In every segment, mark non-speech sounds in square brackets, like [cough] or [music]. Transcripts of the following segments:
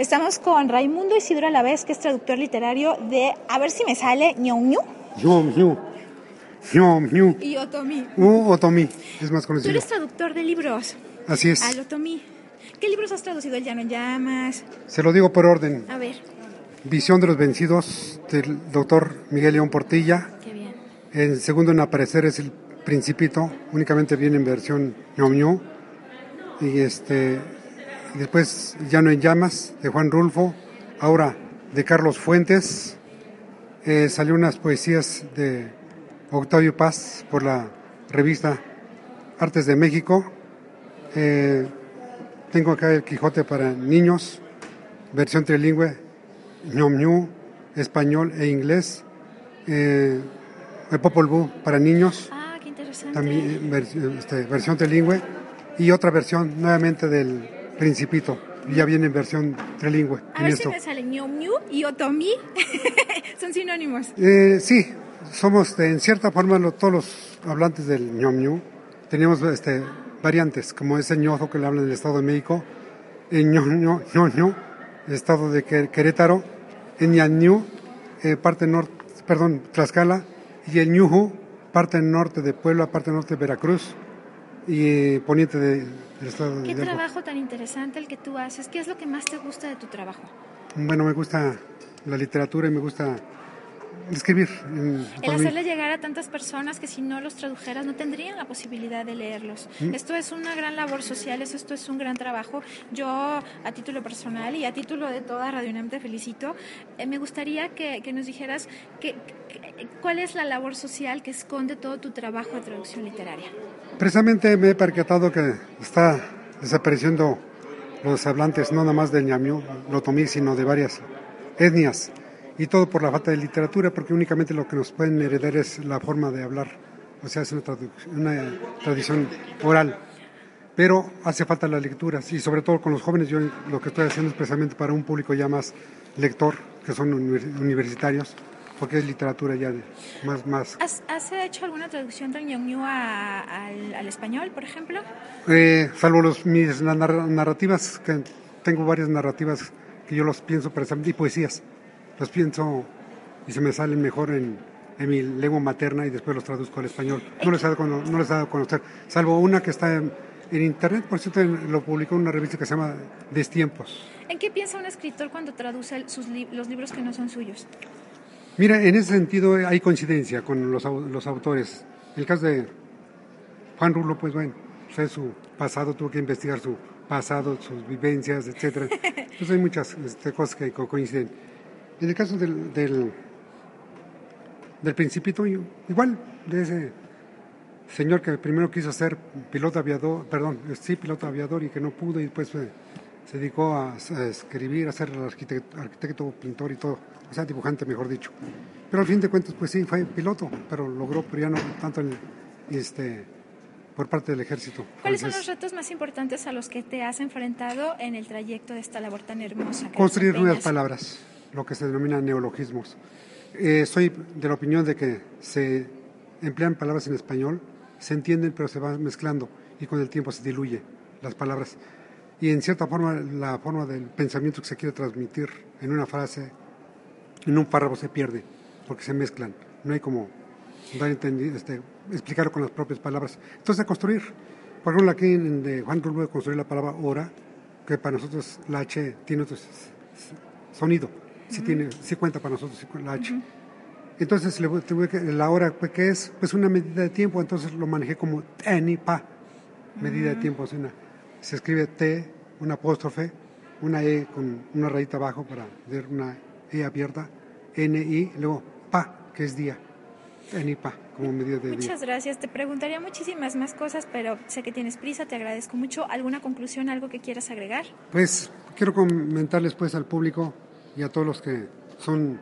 Estamos con Raimundo Isidro Alavés, que es traductor literario de, a ver si me sale, ñoñu. Ñoñu. Ñoñu. Y Otomi. U Otomi, es más Tú conocido. eres traductor de libros. Así es. Al Otomi. ¿Qué libros has traducido? El Llano en Llamas. Se lo digo por orden. A ver, Visión de los vencidos del doctor Miguel León Portilla. qué bien. El segundo en aparecer es el Principito, únicamente viene en versión ñoñu. Y este después Llano en llamas de Juan Rulfo, ahora de Carlos Fuentes. Eh, salió unas poesías de Octavio Paz por la revista Artes de México. Eh, tengo acá el Quijote para niños, versión trilingüe, ñomñu, español e inglés. Eh, el Popol Vuh para niños, Ah, qué interesante. también vers- este, versión trilingüe. Y otra versión nuevamente del Principito, ya viene en versión trilingüe. A en ver si me sale ñoñu y Otomi. [laughs] Son sinónimos. Eh, sí, somos de- en cierta forma lo- todos los hablantes del ñomñu. Teníamos este, variantes, como ese ñozo que le hablan del Estado de México, el ñoño, ñoño, Estado de Que- Querétaro, el ñañu, eh, parte norte, perdón, Tlaxcala, y el ñuju, parte norte de Puebla, parte norte de Veracruz, y eh, poniente de- del Estado de Qué Hidalgo. trabajo tan interesante el que tú haces. ¿Qué es lo que más te gusta de tu trabajo? Bueno, me gusta la literatura y me gusta escribir. en- El mí. hacerle llegar a tantas personas que si no los tradujeras no tendrían la posibilidad de leerlos. Mm. Esto es una gran labor social, eso- esto es un gran trabajo. Yo, a título personal y a título de toda Radio UNAM, te felicito. Eh, me gustaría que, que nos dijeras que, que- cuál es la labor social que esconde todo tu trabajo de traducción literaria. Precisamente me he percatado que está desapareciendo los hablantes, no nada más del ñamiú, lo tomí, sino de varias etnias. Y todo por la falta de literatura, porque únicamente lo que nos pueden heredar es la forma de hablar. O sea, es una, una tradición oral. Pero hace falta las lecturas, y sobre todo con los jóvenes, yo lo que estoy haciendo es precisamente para un público ya más lector, que son univers- universitarios, porque es literatura ya de- más, más ¿Has, has hecho alguna traducción del ñoñú a- al, al español, por ejemplo? Eh, salvo los, mis na- narra- narrativas, que tengo varias narrativas que yo los pienso precisamente, y poesías. Los pienso y se me salen mejor en, en mi lengua materna y después los traduzco al español. No les he dado, no les he dado a conocer, salvo una que está en, en internet, por cierto, lo publicó en una revista que se llama Destiempos. ¿En qué piensa un escritor cuando traduce sus li- los libros que no son suyos? Mira, en ese sentido eh, hay coincidencia con los, los autores. En el caso de Juan Rulo, pues bueno, su pasado, tuvo que investigar su pasado, sus vivencias, etcétera. [laughs] Entonces hay muchas este, cosas que co- coinciden. En el caso del, del, del Principito, igual, de ese señor que primero quiso ser piloto aviador, perdón, sí, piloto aviador y que no pudo y después eh, se dedicó a, a escribir, a ser arquitecto, arquitecto, pintor y todo, o sea, dibujante, mejor dicho. Pero al fin de cuentas, pues sí, fue piloto, pero logró, pero ya no tanto en- este, por parte del ejército. ¿Cuáles son los retos más importantes a los que te has enfrentado en el trayecto de esta labor tan hermosa? Construir nuevas palabras, lo que se denomina neologismos. Eh, soy de la opinión de que se emplean palabras en español, se entienden pero se van mezclando y con el tiempo se diluye las palabras. Y en cierta forma la forma del pensamiento que se quiere transmitir en una frase, en un párrafo se pierde porque se mezclan. No hay como dar este, explicarlo con las propias palabras. Entonces a construir. Por ejemplo, aquí en de Juan Rulfo de construir la palabra hora, que para nosotros la H tiene otro sonido, sí, tiene, sí cuenta para nosotros la H. Entonces, la hora, pues, ¿qué es? Pues una medida de tiempo, entonces lo manejé como ni pa, medida de tiempo. es una- se escribe T, una apóstrofe, una E con una rayita abajo para ver una E abierta, N, I, luego pa, que es día, ni pa, como medida de Muchas gracias. Te preguntaría muchísimas más cosas, pero sé que tienes prisa, te agradezco mucho. ¿Alguna conclusión, algo que quieras agregar? Pues quiero comentarles pues al público y a todos los que son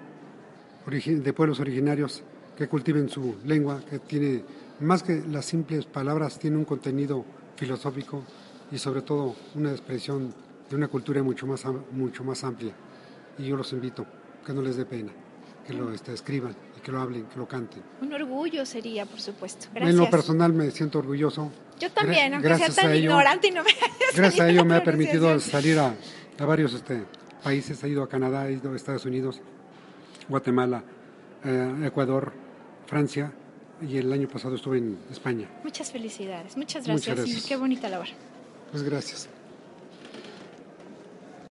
de pueblos originarios que cultiven su lengua, que tiene más que las simples palabras, tiene un contenido filosófico y sobre todo una expresión de una cultura mucho más, mucho más amplia. Y yo los invito, que no les dé pena, que lo este, escriban y que lo hablen, que lo canten. Un orgullo sería, por supuesto. Gracias. En lo personal me siento orgulloso. Yo también, aunque sea tan ignorante y no me Gracias a ello me ha permitido salir a, a varios este, países, he ido a Canadá, he ido a Estados Unidos, Guatemala, eh, Ecuador, Francia y el año pasado estuve en España. Muchas felicidades, muchas gracias, muchas gracias. y qué bonita labor. Pues gracias.